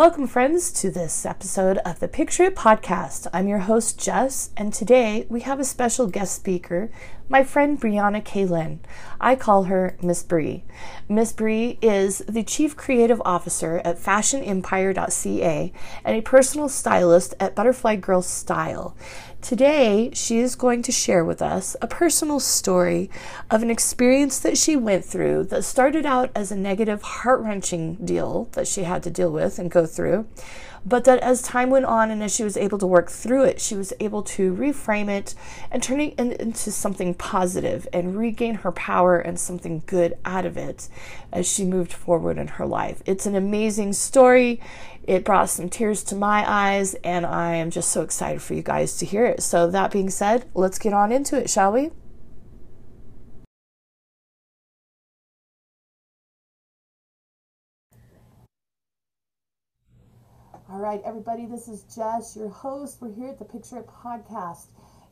Welcome, friends, to this episode of the Picture It podcast. I'm your host, Jess, and today we have a special guest speaker, my friend Brianna Kaylin. I call her Miss Bree. Miss Bree is the Chief Creative Officer at FashionEmpire.ca and a personal stylist at Butterfly Girl Style. Today, she is going to share with us a personal story of an experience that she went through that started out as a negative, heart wrenching deal that she had to deal with and go through, but that as time went on and as she was able to work through it, she was able to reframe it and turn it in, into something positive and regain her power and something good out of it as she moved forward in her life. It's an amazing story. It brought some tears to my eyes, and I am just so excited for you guys to hear it. So, that being said, let's get on into it, shall we? All right, everybody, this is Jess, your host. We're here at the Picture It podcast.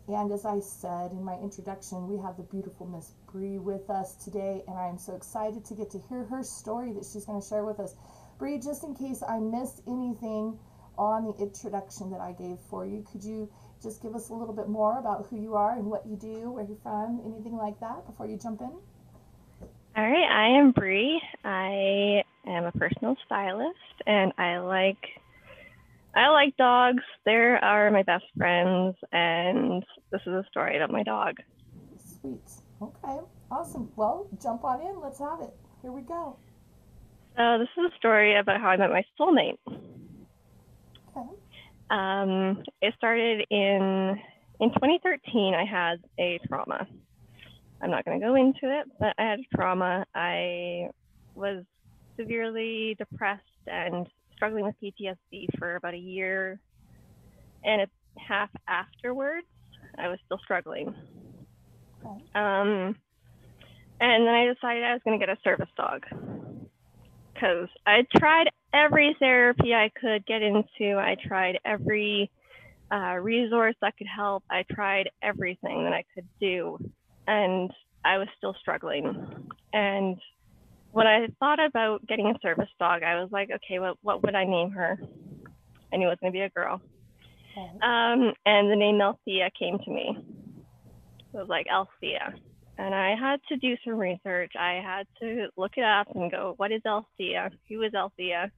And as I said in my introduction, we have the beautiful Miss Bree with us today, and I am so excited to get to hear her story that she's going to share with us. Bree, just in case I missed anything on the introduction that I gave for you, could you just give us a little bit more about who you are and what you do, where you're from, anything like that before you jump in? All right, I am Bree. I am a personal stylist and I like I like dogs. They are my best friends and this is a story about my dog. Sweet. Okay. Awesome. Well, jump on in. Let's have it. Here we go. So this is a story about how I met my soulmate. Okay. Um, it started in in 2013. I had a trauma. I'm not going to go into it, but I had trauma. I was severely depressed and struggling with PTSD for about a year and a half afterwards. I was still struggling. Okay. Um, and then I decided I was going to get a service dog because I tried every therapy I could get into. I tried every uh, resource that could help. I tried everything that I could do, and I was still struggling. And when I thought about getting a service dog, I was like, okay, what what would I name her? I knew it was going to be a girl. Okay. Um, and the name Althea came to me. It was like Althea and I had to do some research. I had to look it up and go, what is Althea? Who is Althea?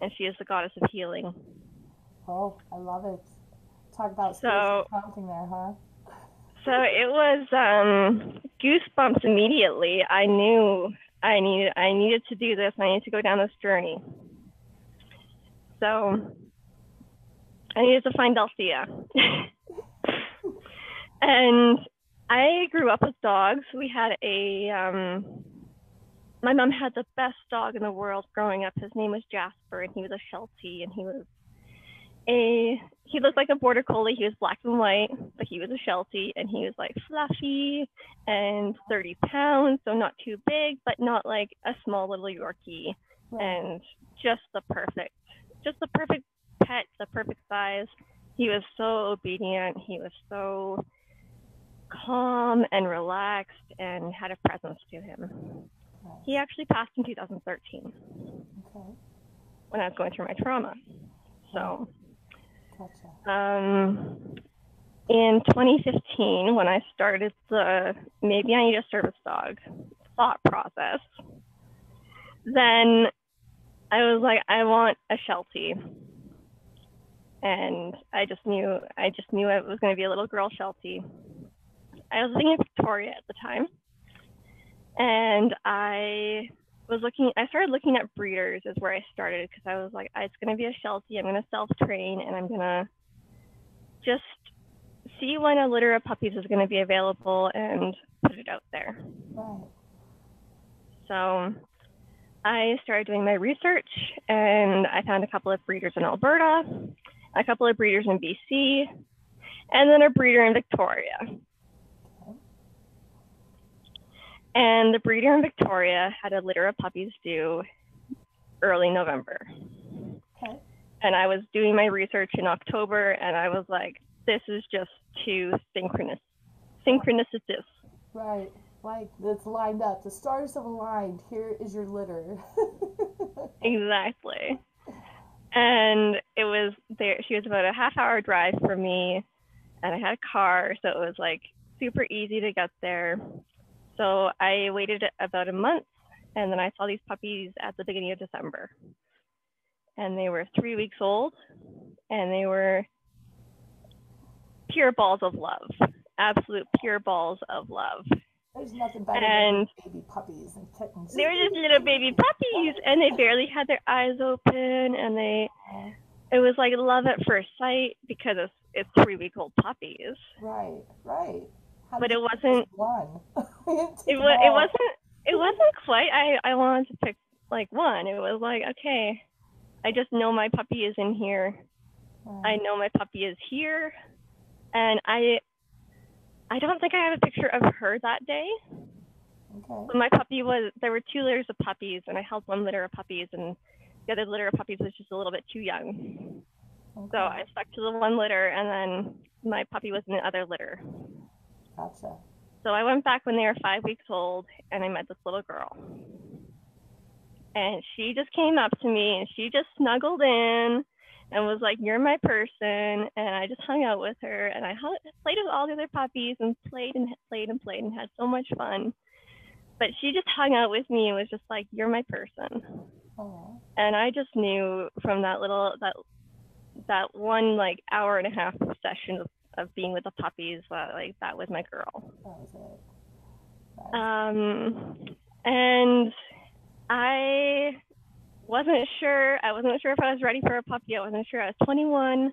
And she is the goddess of healing. Oh, I love it. Talk about So- prompting there, huh? So it was um, goosebumps immediately. I knew I needed I needed to do this. I needed to go down this journey. So I needed to find Althea. and I grew up with dogs. We had a um, my mom had the best dog in the world growing up. His name was Jasper, and he was a Sheltie, and he was a he looked like a border collie. He was black and white, but he was a Sheltie, and he was like fluffy and 30 pounds, so not too big, but not like a small little Yorkie, Right. and just the perfect, just the perfect pet, the perfect size. He was so obedient. He was so calm and relaxed and had a presence to him. Right. He actually passed in 2013 Okay. when I was going through my trauma. So. Um, in 2015, when I started the maybe I need a service dog thought process, then I was like, I want a Sheltie. And I just knew, I just knew it was going to be a little girl Sheltie. I was living in Victoria at the time. And I was looking, I started looking at breeders, is where I started because I was like, ah, it's going to be a Sheltie. I'm going to self train and I'm going to just see when a litter of puppies is going to be available and put it out there. Right. So I started doing my research and I found a couple of breeders in Alberta, a couple of breeders in BC, and then a breeder in Victoria. And the breeder in Victoria had a litter of puppies due early November. Okay. And I was doing my research in October and I was like, this is just too synchronous. Synchronicitous. Right. Like it's lined up. The stars have aligned. Here is your litter. Exactly. and it was there. She was about a half hour drive from me, and I had a car, so it was like super easy to get there. So I waited about a month, and then I saw these puppies at the beginning of December, and they were three weeks old, and they were pure balls of love, absolute pure balls of love. There's nothing better And- than baby puppies and kittens. They were just little baby puppies, and they barely had their eyes open, and they it was like love at first sight because it's it's three week old puppies. Right, right. How But it wasn't- one. We didn't take It was, it wasn't. it wasn't quite. I I wanted to pick like one. It was like okay, I just know my puppy is in here. I know my puppy is here, and I I don't think I have a picture of her that day. Okay. But my puppy was there were two litters of puppies, and I held one litter of puppies, and the other litter of puppies was just a little bit too young. okay. So I stuck to the one litter, and then my puppy was in the other litter. Gotcha. So I went back when they were five weeks old, and I met this little girl. And she just came up to me, and she just snuggled in, and was like, "You're my person." And I just hung out with her, and I hung, played with all the other puppies, and played and played and played, and had so much fun. But she just hung out with me and was just like, "You're my person." And I just knew from that little that that one like hour and a half session of, of being with the puppies like that was my girl. that was. Um, and I wasn't sure. I wasn't sure if I was ready for a puppy. I wasn't sure. I was 21.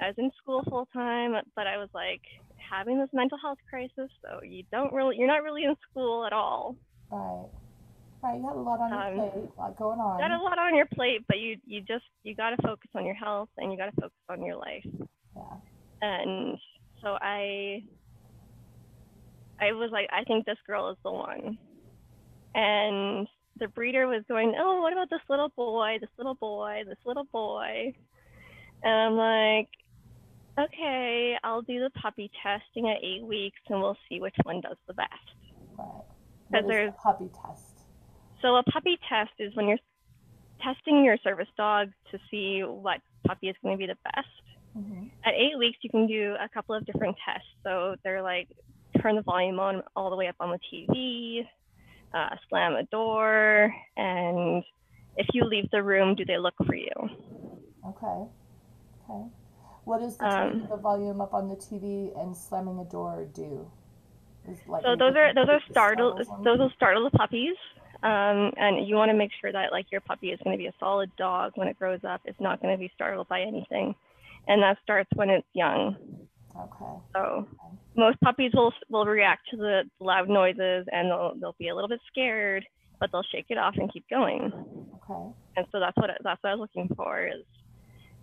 I was in school full time, but I was like having this mental health crisis. So you don't really, you're not really in school at all. right. Right. You had a lot on your Um, plate, a lot going on. got a lot on your plate, but you you just you got to focus on your health and you got to focus on your life. Yeah. And so I I was like, I think this girl is the one. And the breeder was going, oh, what about this little boy, this little boy, this little boy? And I'm like, okay, I'll do the puppy testing at eight weeks and we'll see which one does the best. Right. Because What is there's- the puppy test? So a puppy test is when you're testing your service dog to see what puppy is going to be the best. Hmm At eight weeks, you can do a couple of different tests. So they're like turn the volume on all the way up on the TV, uh, slam a door, and if you leave the room, do they look for you? Okay. Okay. What does the Um, the volume up on the TV and slamming a door do? Like So those are those are startle those will startle the puppies. Um, and you want to make sure that like your puppy is going to be a solid dog when it grows up. It's not going to be startled by anything, and that starts when it's young. Okay. So most puppies will will react to the loud noises and they'll they'll be a little bit scared, but they'll shake it off and keep going. Okay. And so that's what that's what I was looking for is,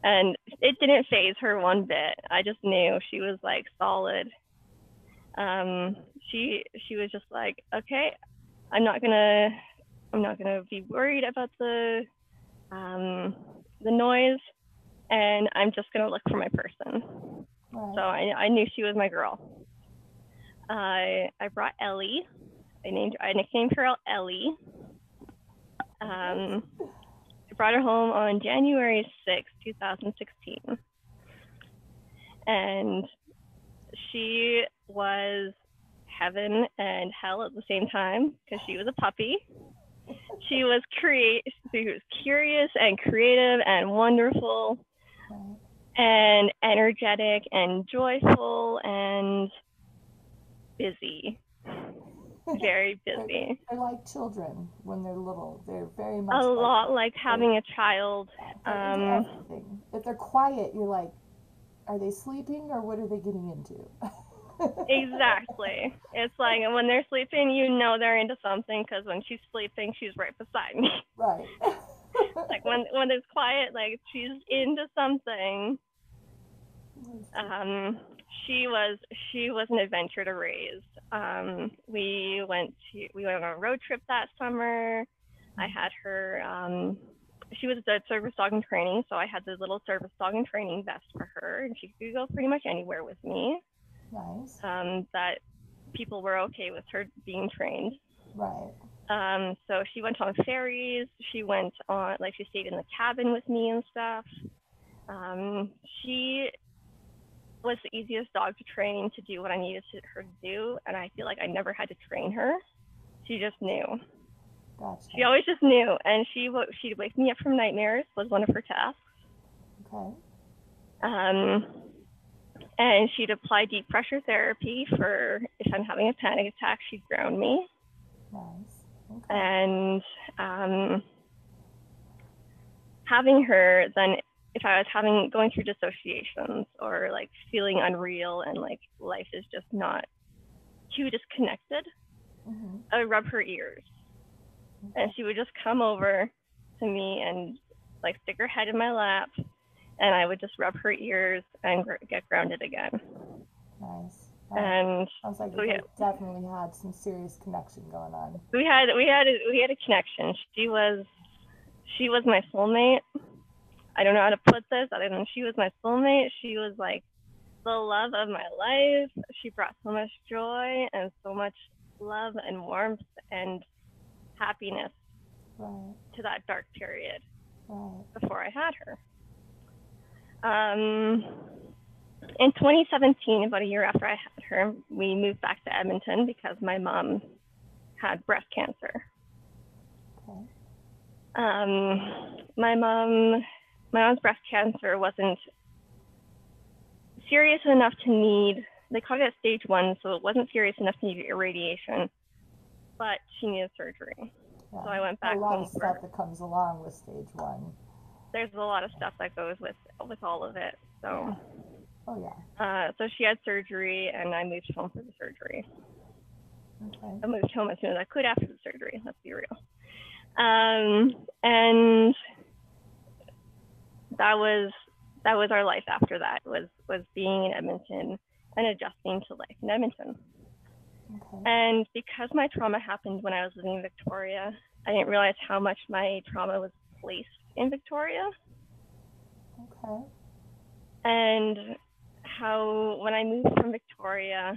and it didn't faze her one bit. I just knew she was like solid. Um, she she was just like, okay, I'm not gonna I'm not gonna be worried about the um, the noise, and I'm just gonna look for my person. Right. So I, I knew she was my girl. I I brought Ellie. I named I nicknamed her Ellie. Um, I brought her home on January sixth, two 2016. And she was heaven and hell at the same time because she was a puppy. She was create she was curious and creative and wonderful Right. and energetic and joyful and busy. Very busy. They're like children when they're little. They're very much A like lot like having a child. Um. If they're quiet, you're like, are they sleeping or what are they getting into? Exactly. It's like when they're sleeping, you know they're into something because when she's sleeping, she's right beside me. right. like when when it's quiet, like she's into something. Um, she was she was an adventure to raise. Um, we went to we went on a road trip that summer. I had her. Um, she was a service dog in training, so I had the little service dog in training vest for her, and she could go pretty much anywhere with me. nice. Um, that people were okay with her being trained. Right. Um, so she went on ferries. She went on, like, she stayed in the cabin with me and stuff. Um, she was the easiest dog to train to do what I needed to, her to do, and I feel like I never had to train her. She just knew. Gotcha. She always just knew, and she, she'd wake me up from nightmares was one of her tasks. Okay. Um, and she'd apply deep pressure therapy for if I'm having a panic attack, she'd ground me. Nice. Okay. And um, having her then, if I was having going through dissociations or like feeling unreal and like life is just not too disconnected, hmm I would rub her ears, and she would just come over to me and like stick her head in my lap, and I would just rub her ears and gr- get grounded again. Nice. And sounds like so you yeah. definitely had some serious connection going on. we had we had a, we had a connection. She was she was my soulmate. I don't know how to put this other than she was my soulmate. She was like the love of my life. She brought so much joy and so much love and warmth and happiness Right. to that dark period Right. before I had her. Um, in 2017, about a year after I had her, we moved back to Edmonton because my mom had breast cancer. Okay. Um, my mom, my mom's breast cancer wasn't serious enough to need. They called it stage one, so it wasn't serious enough to need irradiation, but she needed surgery. Yeah. I went back A lot home of stuff that comes along with stage one. There's a lot of stuff that goes with with all of it. So, Oh yeah. uh, so she had surgery, and I moved home for the surgery. Okay. I moved home as soon as I could after the surgery. Let's be real. Um, and that was that was our life after that was was being in Edmonton and adjusting to life in Edmonton. Okay. And because my trauma happened when I was living in Victoria, I didn't realize how much my trauma was placed in Victoria Okay. and how when I moved from Victoria,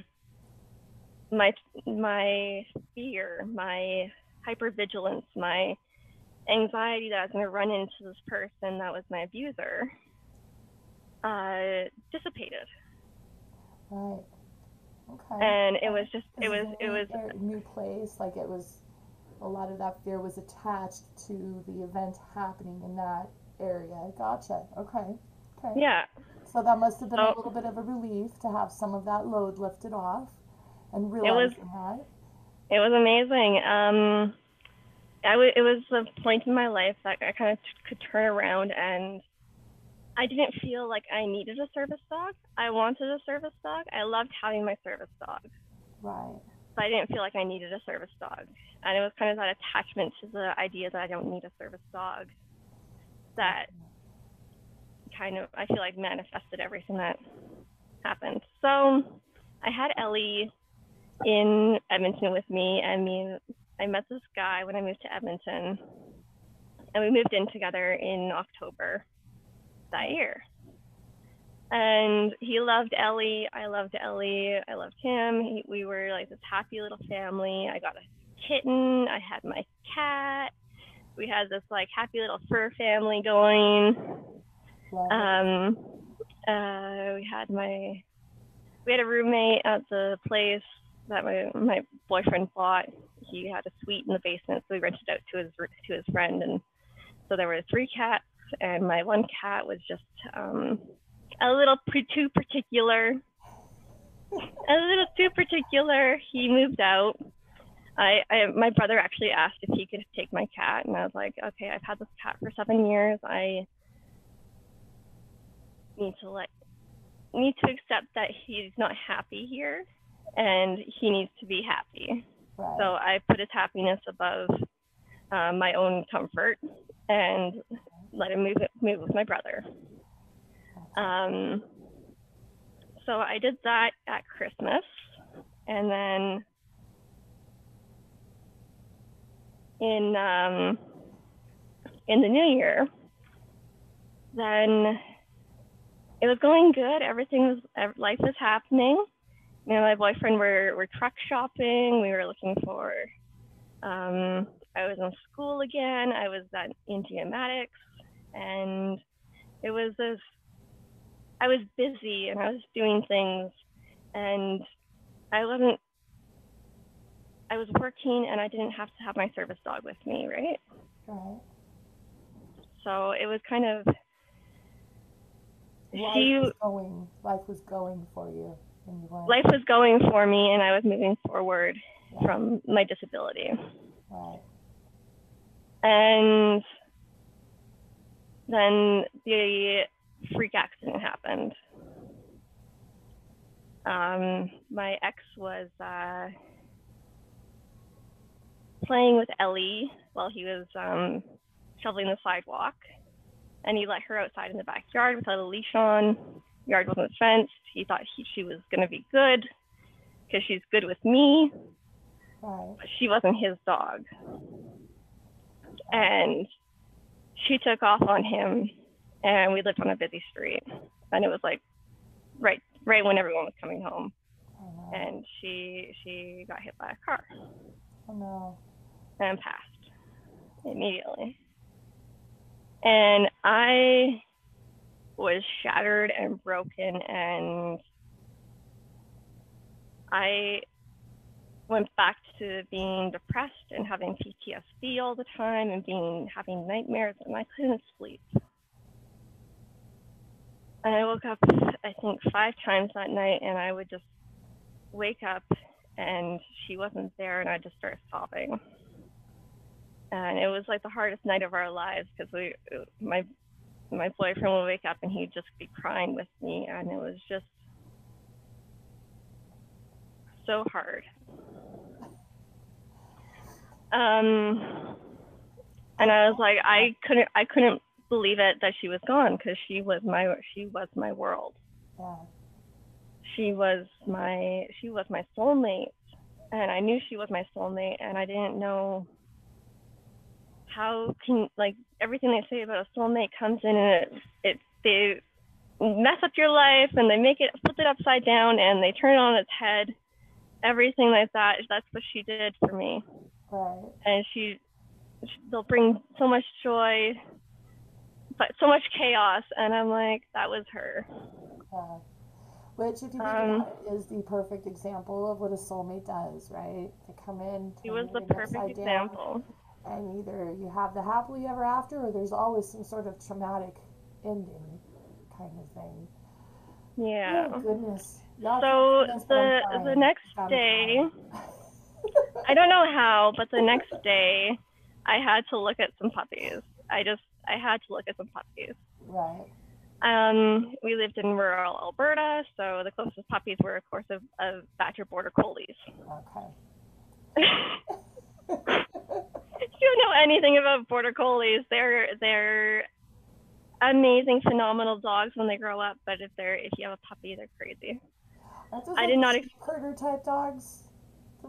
my my fear, my hypervigilance, my anxiety that I was going to run into this person that was my abuser uh, dissipated, Right. Okay. and it was just it was it was a new place. Like it was, a lot of that fear was attached to the event happening in that area. Gotcha. Okay. Okay. yeah So that must have been So- a little bit of a relief to have some of that load lifted off, and was- realizing that. It was amazing. Um, I w- it was a point in my life that I kind of t- could turn around and I didn't feel like I needed a service dog. I wanted a service dog. I loved having my service dog, Right. but I didn't feel like I needed a service dog. And it was kind of that attachment to the idea that I don't need a service dog that kind of, I feel like, manifested everything that happened. So I had Ellie in Edmonton with me. I mean, I met this guy when I moved to Edmonton, and we moved in together in October that year. And he loved Ellie. I loved Ellie. I loved him. He, we were like this happy little family. I got a kitten. I had my cat. We had this like happy little fur family going. Um, uh, we had my we had a roommate at the place that my my boyfriend bought. He had a suite in the basement, so we rented out to his to his friend, and so there were three cats, and my one cat was just um, a little pre- too particular. a little too particular. He moved out. I, I my brother actually asked if he could take my cat, and I was like, okay, I've had this cat for seven years. I need to let need to accept that he's not happy here and he needs to be happy right. so i put his happiness above uh, my own comfort and let him move move with my brother um, so i did that at christmas and then in um, in the new year then it was going good. Everything was, life was happening. Me and my boyfriend were, were truck shopping. We were looking for Um, I was in school again. I was at in geomatics, and it was this. I was busy and I was doing things, and I wasn't. I was working and I didn't have to have my service dog with me, right? Right. So it was kind of. Life She was going. Life was going for you, and you life was going for me, and I was moving forward Yeah. from my disability. Right. And then the freak accident happened. Um, my ex was uh, playing with Ellie while he was um, shoveling the sidewalk, and he let her outside in the backyard without a leash on. Yard wasn't fenced. He thought he, she was going to be good because she's good with me, Right. but she wasn't his dog. And she took off on him, and we lived on a busy street, and it was like right right when everyone was coming home, Oh no. and she she got hit by a car Oh no. and passed immediately. And I was shattered and broken, and I went back to being depressed and having PTSD all the time and being having nightmares, and I couldn't sleep. And I woke up, I think, five times that night, and I would just wake up and she wasn't there, and I just started sobbing and it was like the hardest night of our lives because we my my boyfriend would wake up and he'd just be crying with me and it was just so hard um and i was like i couldn't i couldn't believe it that she was gone because she was my she was my world Yeah. she was my she was my soulmate and i knew she was my soulmate and i didn't know how can like everything they say about a soulmate comes in and it, it they mess up your life and they make it flip it upside down and they turn it on its head everything like that that's what she did for me Right. and she they'll bring so much joy but so much chaos and i'm like that was her Yeah. Which, if you think Um, about it, is the perfect example of what a soulmate does, right? They come in, she was the perfect upside down, example and either you have the happily ever after, or there's always some sort of traumatic ending, kind of thing. yeah Oh goodness. Y'all So can't see this, but I'm the the next day. I don't know how, but the next day, I had to look at some puppies. I just I had to look at some puppies. right. Um, we lived in rural Alberta, so the closest puppies were, of course, of, of Badger Border Collies. Okay. if you don't know anything about Border Collies, they're they're amazing, phenomenal dogs when they grow up. But if they're if you have a puppy, they're crazy. I did not ex- herder type dogs.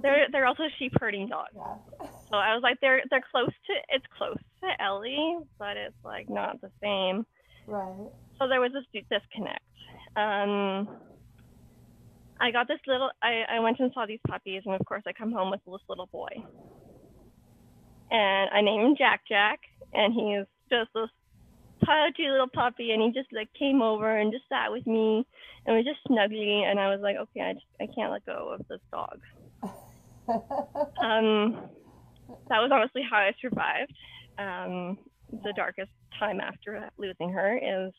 They're they're also sheep herding dogs. Yeah. So I was like, they're they're close to it's close to Ellie, but it's like not the same. Right. So there was this disconnect. Um, I got this little. I I went and saw these puppies, and of course I come home with this little boy, and I named him Jack Jack, and he's just this pudgy little puppy, and he just like came over and just sat with me, and was just snuggly, and I was like, okay, I just, I can't let go of this dog. Um, that was honestly how I survived. Um, the darkest time after losing her is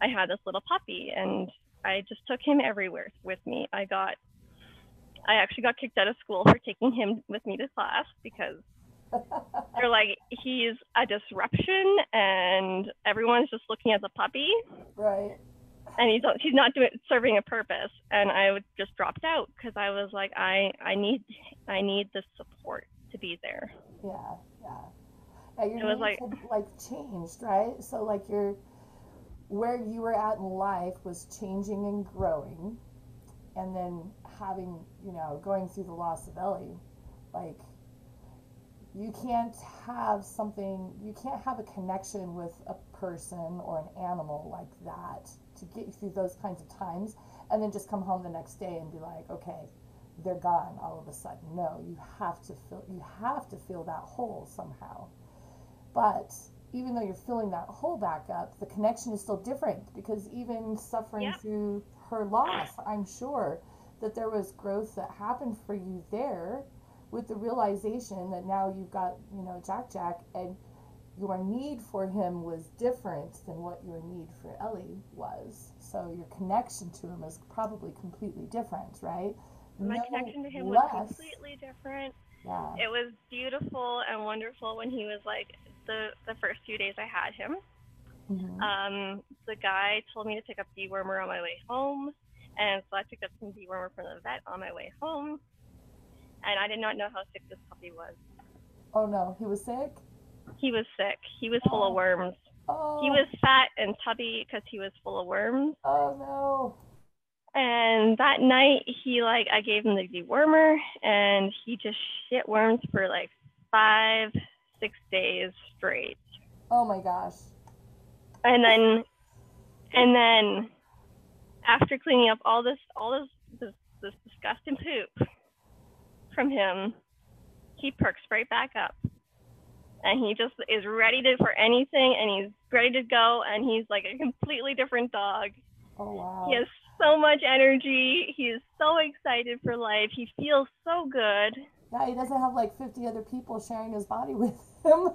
I had this little puppy and I just took him everywhere with me. I got, I actually got kicked out of school for taking him with me to class because they're like, he's a disruption and everyone's just looking at the puppy right. and he's he's not doing serving a purpose and i would just dropped out because i was like i i need i need the support to be there Yeah. Yeah. Yeah. Your It was like- had, like changed, right? So like your where you were at in life was changing and growing, and then having you know going through the loss of Ellie, like you can't have something you can't have a connection with a person or an animal like that to get you through those kinds of times and then just come home the next day and be like okay they're gone all of a sudden. No, you have to feel you have to fill that hole somehow. But even though you're filling that hole back up, the connection is still different because even suffering Yeah. through her loss, I'm sure that there was growth that happened for you there with the realization that now you've got, you know, Jack Jack and your need for him was different than what your need for Ellie was. So your connection to him is probably completely different, right? My No connection to him less- was completely different. Yeah. It was beautiful and wonderful when he was like the the first few days I had him. Mhm. Um, the guy told me to pick up dewormer on my way home, and so I picked up some dewormer from the vet on my way home. And I did not know how sick this puppy was. oh no, he was sick. He was sick. He was full of oh. worms. Oh. He was fat and tubby because he was full of worms. Oh no. And that night, he like I gave him the dewormer, and he just shit worms for like five, six days straight. Oh my gosh. And then, and then, after cleaning up all this, all this, this, this disgusting poop from him, he perks right back up, and he just is ready to for anything, and he's ready to go, and he's like a completely different dog. Oh wow. He has so much energy. He is so excited for life. He feels so good. Yeah, he doesn't have like 50 other people sharing his body with him.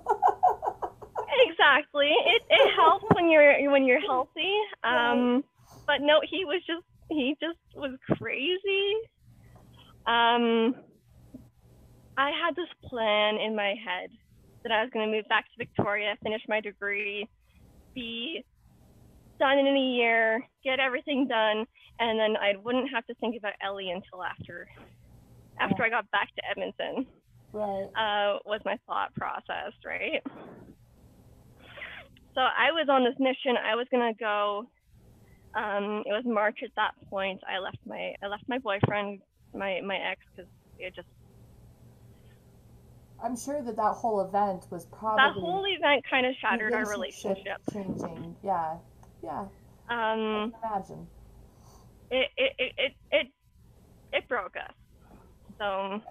Exactly. It it helps when you're when you're healthy. Um, but no, he was just he just was crazy. Um, I had this plan in my head that I was going to move back to Victoria, finish my degree, be done in a year, get everything done, and then I wouldn't have to think about Ellie until after after I got back to Edmonton right. uh, was my thought process, right? So I was on this mission. I was gonna go. Um, it was March at that point. I left my I left my boyfriend, my my ex, because it just I'm sure that that whole event was probably that whole event kind of shattered our relationship changing. Yeah. Yeah. I Um, can imagine. it it it it it, it broke us. So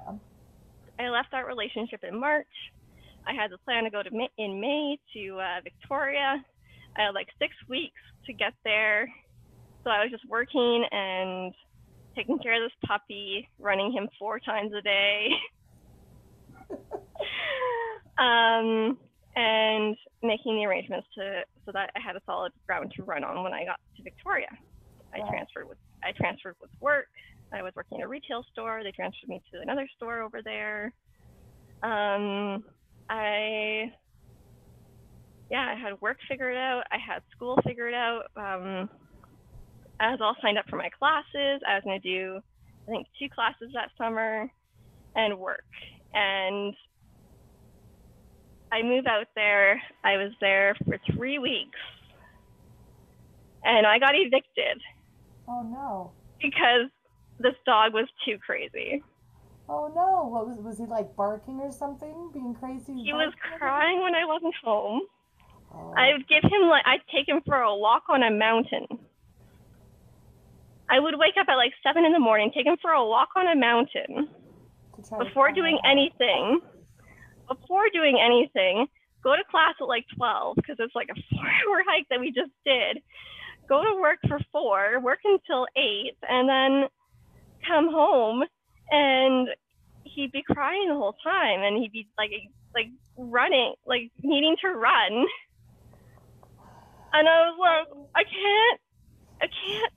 I left that relationship in March. I had the plan to go to Ma- in May to uh, Victoria. I had like six weeks to get there, so I was just working and taking care of this puppy, running him four times a day, um, and making the arrangements to so that I had a solid ground to run on when I got to Victoria. I Wow. transferred with I transferred with work. I was working in a retail store. They transferred me to another store over there. Um, I, yeah, I had work figured out. I had school figured out. Um, I was all signed up for my classes. I was going to do, I think, two classes that summer and work. And I moved out there. I was there for three weeks. And I got evicted Oh no. because this dog was too crazy. Oh no. What was was he like barking or something? Being crazy? He was crying when I wasn't home. Oh. I would give him like I'd take him for a walk on a mountain. I would wake up at like seven in the morning, take him for a walk on a mountain To try to before doing anything. Before doing anything, go to class at like twelve because it's like a four-hour hike that we just did. Go to work for four, work until eight, and then come home and he'd be crying the whole time and he'd be like like running like needing to run and i was like i can't i can't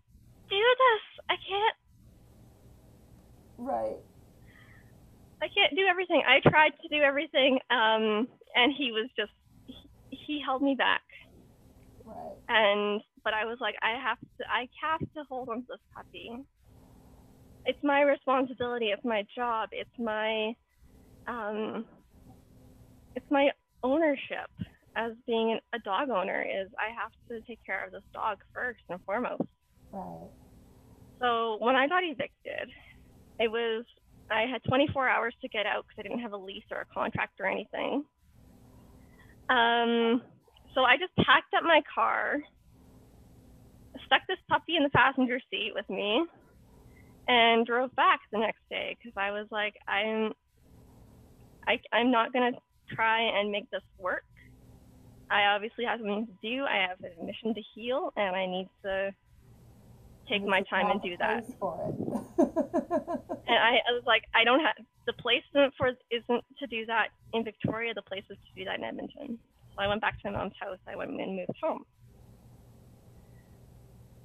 do this i can't Right. i can't do everything i tried to do everything um and he was just he, he held me back Right. and but I was like, I have to, I have to hold on to this puppy. It's my responsibility. It's my job. It's my, um, it's my ownership as being a dog owner. Is I have to take care of this dog first and foremost. Right. So when I got evicted, it was I had 24 hours to get out because I didn't have a lease or a contract or anything. Um, so I just packed up my car, stuck this puppy in the passenger seat with me, and drove back the next day because I was like, I'm, I, I'm not gonna try and make this work. I obviously have something to do. I have a mission to heal, and I need to take my time and do that. and I, I, was like, I don't have the place for isn't to do that in Victoria. The place is to do that in Edmonton. So I went back to my mom's house. I went and moved home.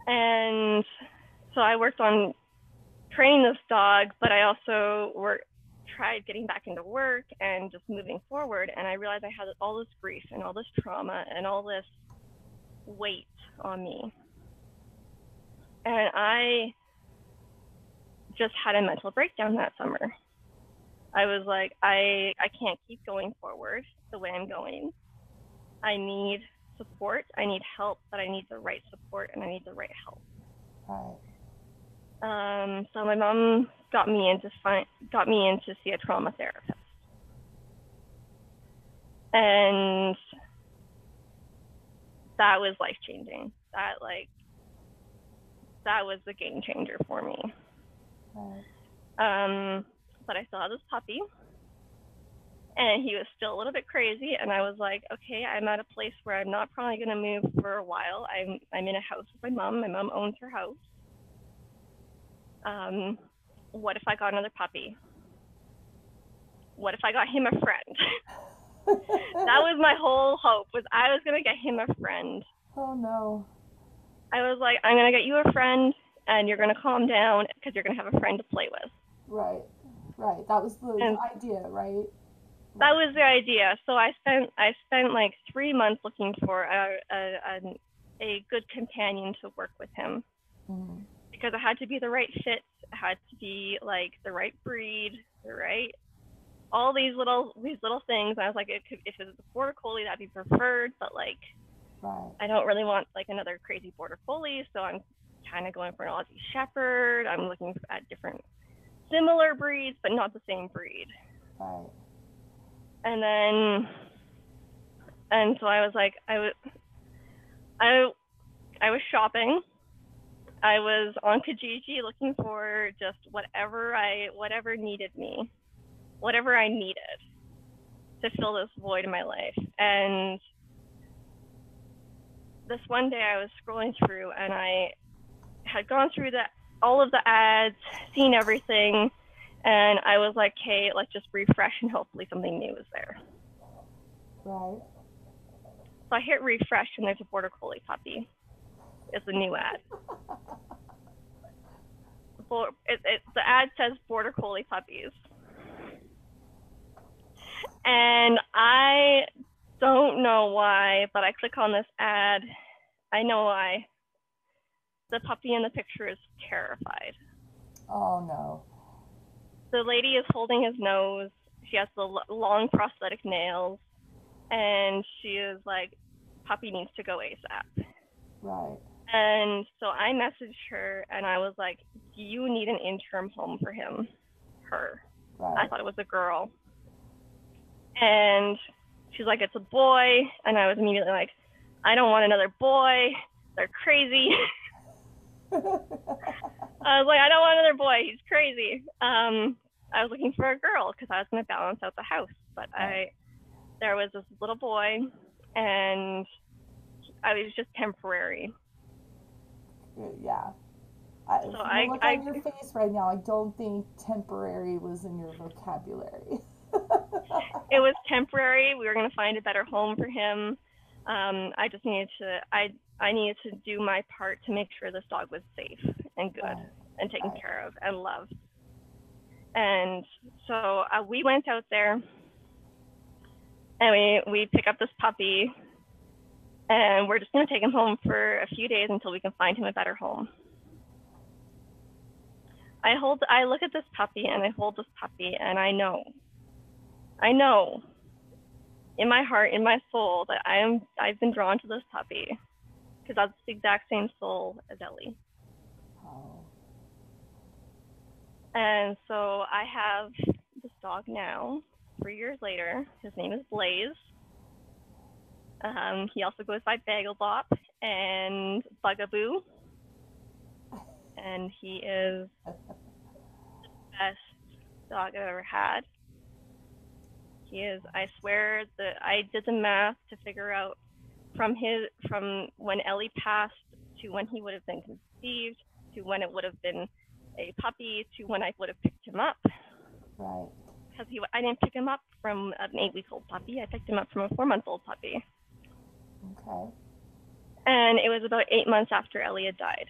And so I worked on training this dog, but I also worked, tried getting back into work and just moving forward. And I realized I had all this grief and all this trauma and all this weight on me. And I just had a mental breakdown that summer. I was like, I, I can't keep going forward the way I'm going. I need support. I need help, but I need the right support and I need the right help. Right. Um, so my mom got me into find, got me in to see a trauma therapist, and that was life changing. That like that was the game changer for me. Um, but I still had this puppy, and he was still a little bit crazy. And I was like, okay, I'm at a place where I'm not probably going to move for a while. I'm I'm in a house with my mom. My mom owns her house um, what if I got another puppy? What if I got him a friend? that was my whole hope was I was gonna get him a friend. Oh no. I was like, I'm gonna get you a friend, and you're gonna calm down because you're gonna have a friend to play with. Right, right. That was the and idea, right? That was the idea. So I spent I spent like three months looking for a a, a, a good companion to work with him. Mm-hmm because it had to be the right fit, it had to be like the right breed, the right all these little these little things. I was like, it could, if it was a border collie, that'd be preferred, but like right. I don't really want like another crazy border collie, so I'm kind of going for an Aussie Shepherd. I'm looking at different similar breeds, but not the same breed. Right. And then, and so I was like, I was, I, I was shopping I was on Kijiji looking for just whatever I whatever needed me, whatever I needed to fill this void in my life. And this one day I was scrolling through and I had gone through the all of the ads, seen everything, and I was like, "Hey, let's just refresh and hopefully something new is there." Right. So I hit refresh and there's a border collie puppy. It's a new ad. For, it, it, the ad says border collie puppies. And I don't know why, but I click on this ad. I know why. The puppy in the picture is terrified. Oh no. The lady is holding his nose. She has the long prosthetic nails. And she is like, puppy needs to go ASAP. Right. And so I messaged her and I was like, Do you need an interim home for him? Her. Right. I thought it was a girl. And she's like, It's a boy. And I was immediately like, I don't want another boy. They're crazy. I was like, I don't want another boy. He's crazy. Um, I was looking for a girl because I was going to balance out the house. But I, there was this little boy, and I was just temporary yeah. I, so I, look I, on your face right now, I don't think temporary was in your vocabulary. it was temporary. We were going to find a better home for him. Um, I just needed to. I I needed to do my part to make sure this dog was safe and good right. and taken right. care of and loved. And so uh, we went out there and we we pick up this puppy and we're just going to take him home for a few days until we can find him a better home. I hold, I look at this puppy and I hold this puppy and I know, I know in my heart, in my soul that I am, I've been drawn to this puppy because that's the exact same soul as Ellie. Oh. And so I have this dog now, three years later. His name is Blaze. Um, he also goes by Bagel Bop and Bugaboo. And he is the best dog I've ever had. He is. I swear that I did the math to figure out from his from when Ellie passed to when he would have been conceived to when it would have been a puppy to when I would have picked him up. Right. Because he, I didn't pick him up from an eight-week-old puppy. I picked him up from a four-month-old puppy. Okay. And it was about eight months after Ellie had died.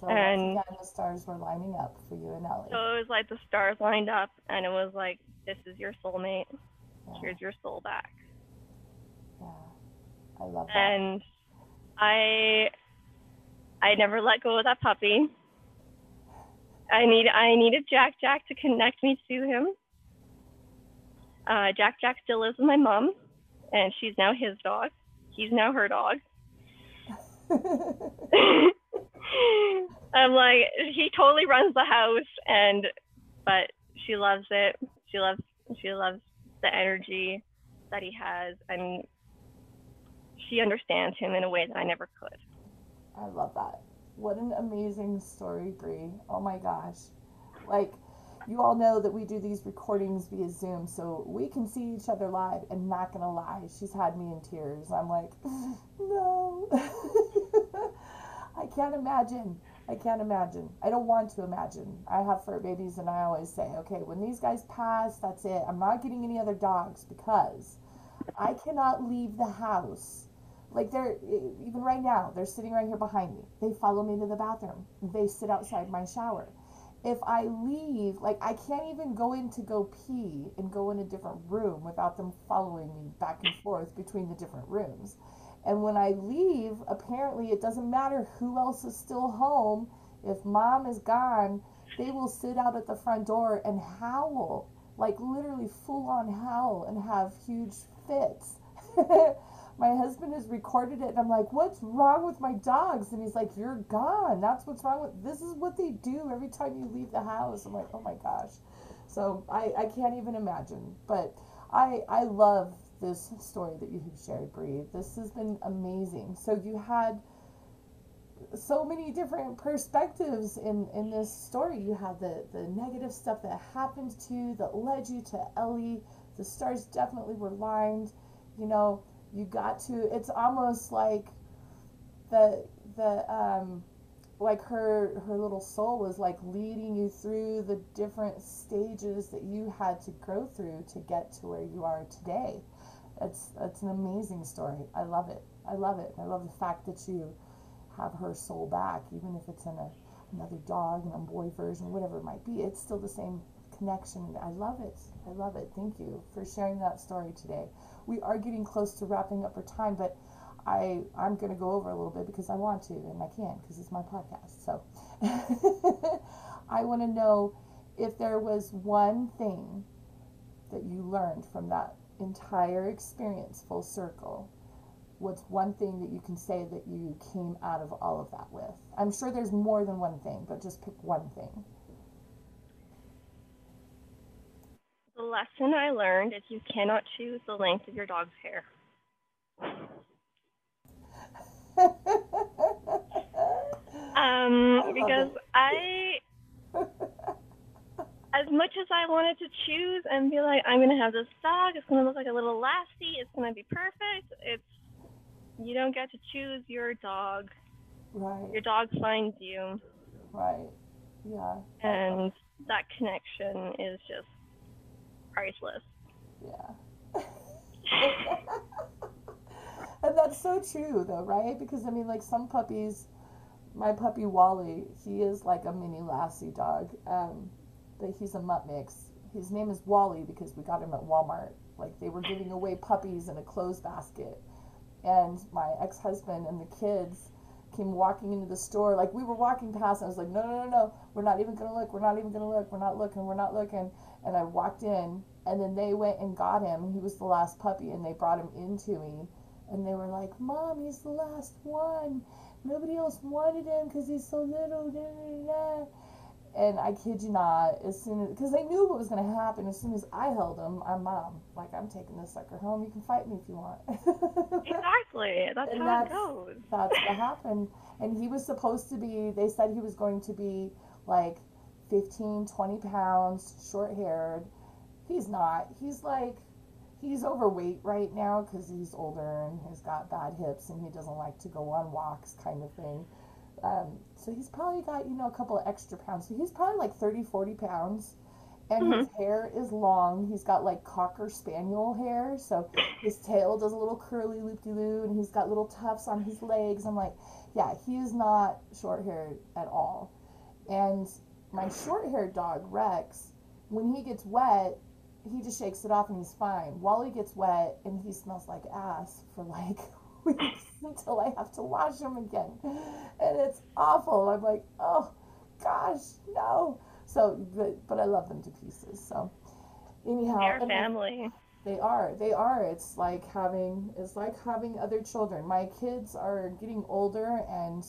So and the stars were lining up for you and Ellie. So it was like the stars lined up, and it was like, this is your soulmate. Yeah. Here's your soul back. Yeah, I love that. And I, I never let go of that puppy. I need, I needed Jack Jack to connect me to him. Uh, Jack Jack still lives with my mom, and she's now his dog. He's now her dog. I'm like, he totally runs the house, and but she loves it. She loves she loves the energy that he has, and she understands him in a way that I never could. I love that. What an amazing story, Brie. Oh my gosh. Like, you all know that we do these recordings via Zoom, so we can see each other live. And not gonna lie, she's had me in tears. I'm like, no. I can't imagine. I can't imagine. I don't want to imagine. I have fur babies, and I always say, okay, when these guys pass, that's it. I'm not getting any other dogs because I cannot leave the house. Like they're even right now, they're sitting right here behind me. They follow me to the bathroom. They sit outside my shower. If I leave, like I can't even go in to go pee and go in a different room without them following me back and forth between the different rooms. And when I leave, apparently it doesn't matter who else is still home. If mom is gone, they will sit out at the front door and howl, like literally full on howl and have huge fits. my husband has recorded it and I'm like, what's wrong with my dogs? And he's like, you're gone. That's what's wrong with this is what they do every time you leave the house. I'm like, oh my gosh. So I, I can't even imagine. But I I love this story that you have shared, Brie. This has been amazing. So you had so many different perspectives in in this story. You had the the negative stuff that happened to you that led you to Ellie. The stars definitely were lined. You know, you got to. It's almost like the the um like her her little soul was like leading you through the different stages that you had to go through to get to where you are today it's it's an amazing story. I love it. I love it. I love the fact that you have her soul back, even if it's in a another dog and a boy version, whatever it might be. It's still the same connection. I love it. I love it. Thank you for sharing that story today. We are getting close to wrapping up our time, but I I'm going to go over a little bit because I want to and I can because it's my podcast. So I want to know if there was one thing that you learned from that entire experience full circle, what's one thing that you can say that you came out of all of that with? I'm sure there's more than one thing, but just pick one thing. The lesson I learned is you cannot choose the length of your dog's hair. um, because I much as I wanted to choose and be like, I'm gonna have this dog, it's gonna look like a little lassie, it's gonna be perfect. It's you don't get to choose your dog. Right. Your dog finds you. Right. Yeah. And that connection is just priceless. Yeah. and that's so true though, right? Because I mean like some puppies my puppy Wally, he is like a mini lassie dog. Um that he's a mutt mix. His name is Wally because we got him at Walmart. Like they were giving away puppies in a clothes basket. And my ex husband and the kids came walking into the store. Like we were walking past, and I was like, no, no, no, no, we're not even gonna look. We're not even gonna look. We're not looking. We're not looking. And I walked in, and then they went and got him. He was the last puppy, and they brought him into me. And they were like, Mom, he's the last one. Nobody else wanted him because he's so little. Da, da, da. And I kid you not, as soon as, because they knew what was going to happen, as soon as I held him, I'm mom. Like, I'm taking this sucker home. You can fight me if you want. exactly. That's and how that's, it goes. That's what happened. And he was supposed to be, they said he was going to be like 15, 20 pounds, short haired. He's not. He's like, he's overweight right now because he's older and he's got bad hips and he doesn't like to go on walks, kind of thing. Um, so he's probably got, you know, a couple of extra pounds. So he's probably like 30, 40 pounds. And mm-hmm. his hair is long. He's got like cocker spaniel hair. So his tail does a little curly loop de loo and he's got little tufts on his legs. I'm like, yeah, he is not short haired at all. And my short haired dog, Rex, when he gets wet, he just shakes it off and he's fine. Wally gets wet and he smells like ass for like weeks until I have to wash them again. And it's awful. I'm like, oh gosh, no. So, but, but I love them to pieces. So, anyhow, they're family. They are. They are. It's like having. It's like having other children. My kids are getting older and,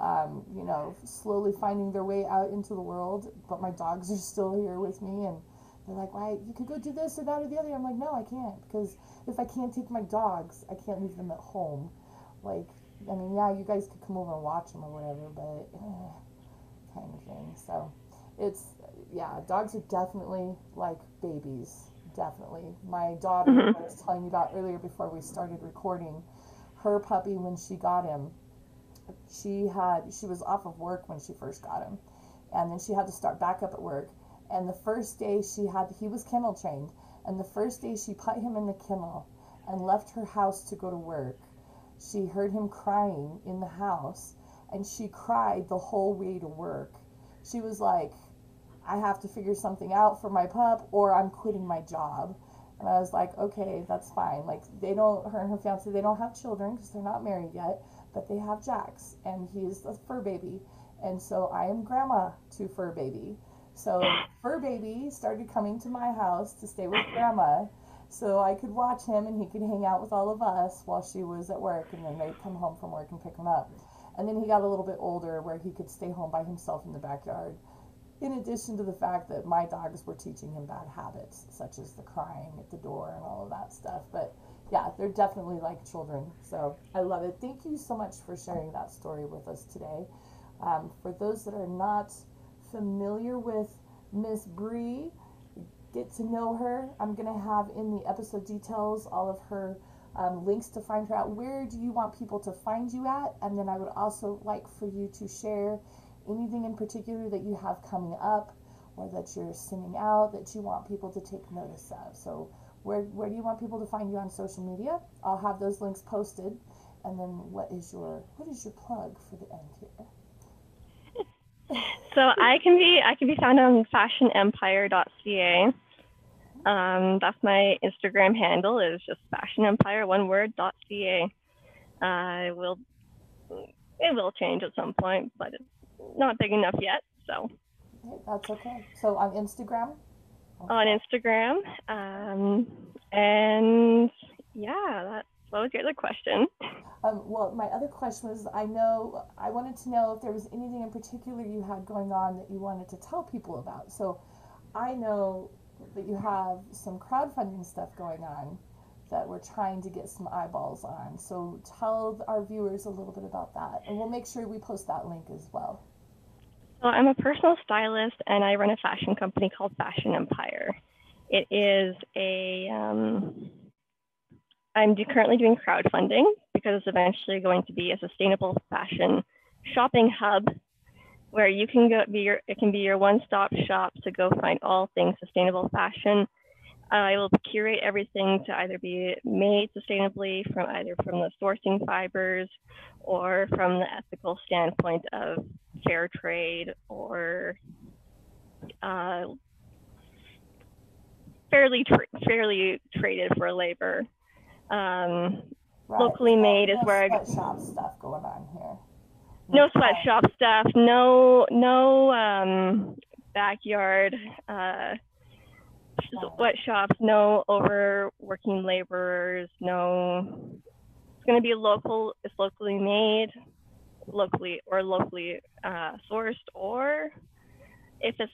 um, you know, slowly finding their way out into the world. But my dogs are still here with me, and they're like, "Why? You could go do this or that or the other." I'm like, "No, I can't because if I can't take my dogs, I can't leave them at home. Like, I mean, yeah, you guys could come over and watch them or whatever, but eh, kind of thing. So, it's yeah, dogs are definitely like babies. Definitely. My daughter, mm-hmm. I was telling you about earlier before we started recording, her puppy when she got him, she had she was off of work when she first got him, and then she had to start back up at work. And the first day she had he was kennel trained, and the first day she put him in the kennel and left her house to go to work, she heard him crying in the house, and she cried the whole way to work. She was like, I have to figure something out for my pup or I'm quitting my job. And I was like, okay, that's fine. Like, they don't, her and her fiance, they don't have children because they're not married yet, but they have Jax, and he's a fur baby. And so I am grandma to fur baby. So fur baby started coming to my house to stay with grandma so I could watch him and he could hang out with all of us while she was at work and then they'd come home from work and pick him up. And then he got a little bit older where he could stay home by himself in the backyard in addition to the fact that my dogs were teaching him bad habits, such as the crying at the door and all of that stuff. But yeah, they're definitely like children. So I love it. Thank you so much for sharing that story with us today. Um, for those that are not familiar with Miss Bree, get to know her. I'm going to have in the episode details all of her um, links to find her out. Where do you want people to find you at? And then I would also like for you to share anything in particular that you have coming up or that you're sending out that you want people to take notice of. So where, where do you want people to find you on social media? I'll have those links posted. And then what is your what is your plug for the end here? So I can be I can be found on fashionempire.ca. Um, that's my Instagram handle is just fashionempire one word dot ca. I uh, will it will change at some point, but it's not big enough yet. So that's okay. So on Instagram. Okay. On Instagram, um, and yeah, that what was your other question? Um, well, my other question was I know I wanted to know if there was anything in particular you had going on that you wanted to tell people about. So I know that you have some crowdfunding stuff going on that we're trying to get some eyeballs on. So tell our viewers a little bit about that, and we'll make sure we post that link as well. So I'm a personal stylist, and I run a fashion company called Fashion Empire. It is a um, I'm do, currently doing crowdfunding because it's eventually going to be a sustainable fashion shopping hub where you can go be your it can be your one-stop shop to go find all things sustainable fashion I will curate everything to either be made sustainably from either from the sourcing fibers or from the ethical standpoint of fair trade or uh, fairly tra- fairly traded for labor. Um, right. Locally made is where I sweatshop stuff going on here. No sweatshop stuff. No no um, backyard. Uh, sweatshops, no overworking laborers, no. It's going to be local. It's locally made, locally or locally uh, sourced, or if it's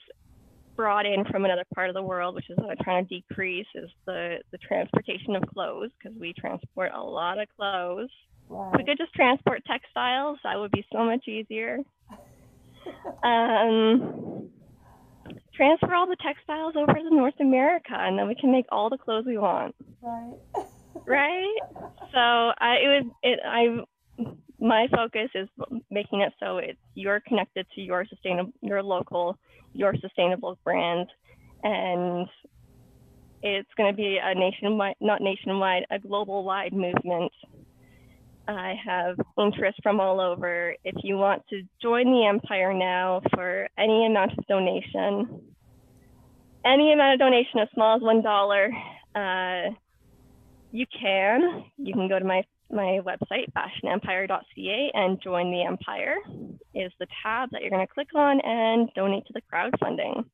brought in from another part of the world, which is what I'm trying to decrease, is the the transportation of clothes because we transport a lot of clothes. If we could just transport textiles, that would be so much easier. um, transfer all the textiles over to North America, and then we can make all the clothes we want. Right. right. So I it was it I my focus is making it so it's you're connected to your sustainable your local your sustainable brand and it's going to be a nationwide not nationwide a global wide movement. I have interest from all over. If you want to join the empire now for any amount of donation any amount of donation as small as one dollar uh, you can. You can go to my my website, fashionempire.ca, and join the empire is the tab that you're going to click on and donate to the crowdfunding.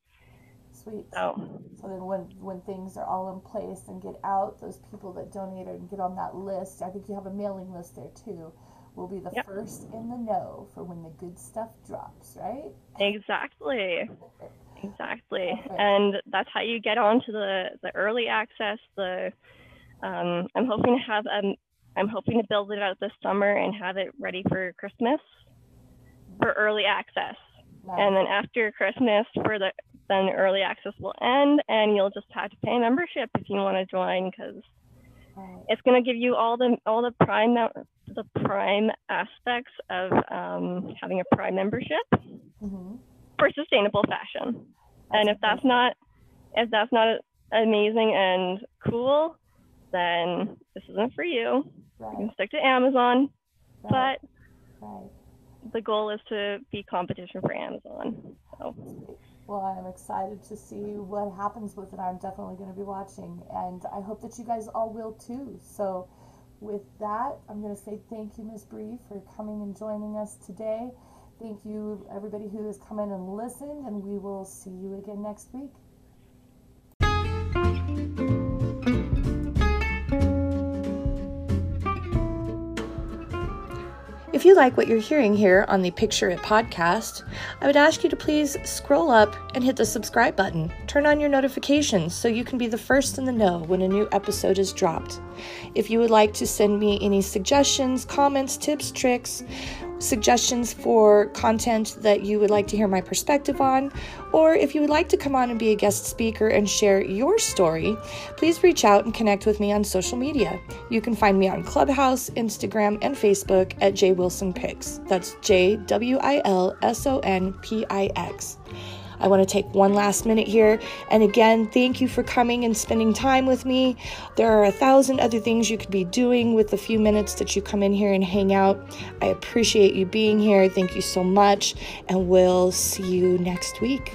Sweet. So, so then when when things are all in place and get out, those people that donated and get on that list, I think you have a mailing list there too, will be the yep. first in the know for when the good stuff drops, right? Exactly. exactly. Okay. And that's how you get onto the the early access, the um, I'm hoping to have a I'm hoping to build it out this summer and have it ready for Christmas for early access. And then after Christmas, for the then early access will end, and you'll just have to pay membership if you want to join because right. it's going to give you all the all the prime the prime aspects of um, having a prime membership mm-hmm. for sustainable fashion. And if that's not if that's not amazing and cool, then this isn't for you. Right. You can stick to Amazon, right. but right. the goal is to be competition for Amazon. So. Well, I'm excited to see what happens with it. I'm definitely going to be watching, and I hope that you guys all will too. So, with that, I'm going to say thank you, Ms. Bree, for coming and joining us today. Thank you, everybody who has come in and listened, and we will see you again next week. If you like what you're hearing here on the Picture It podcast, I would ask you to please scroll up and hit the subscribe button. Turn on your notifications so you can be the first in the know when a new episode is dropped. If you would like to send me any suggestions, comments, tips, tricks, suggestions for content that you would like to hear my perspective on, or if you would like to come on and be a guest speaker and share your story, please reach out and connect with me on social media. You can find me on Clubhouse, Instagram, and Facebook at J Wilson Pix. That's J W I L S O N P I X. I want to take one last minute here. And again, thank you for coming and spending time with me. There are a thousand other things you could be doing with the few minutes that you come in here and hang out. I appreciate you being here. Thank you so much. And we'll see you next week.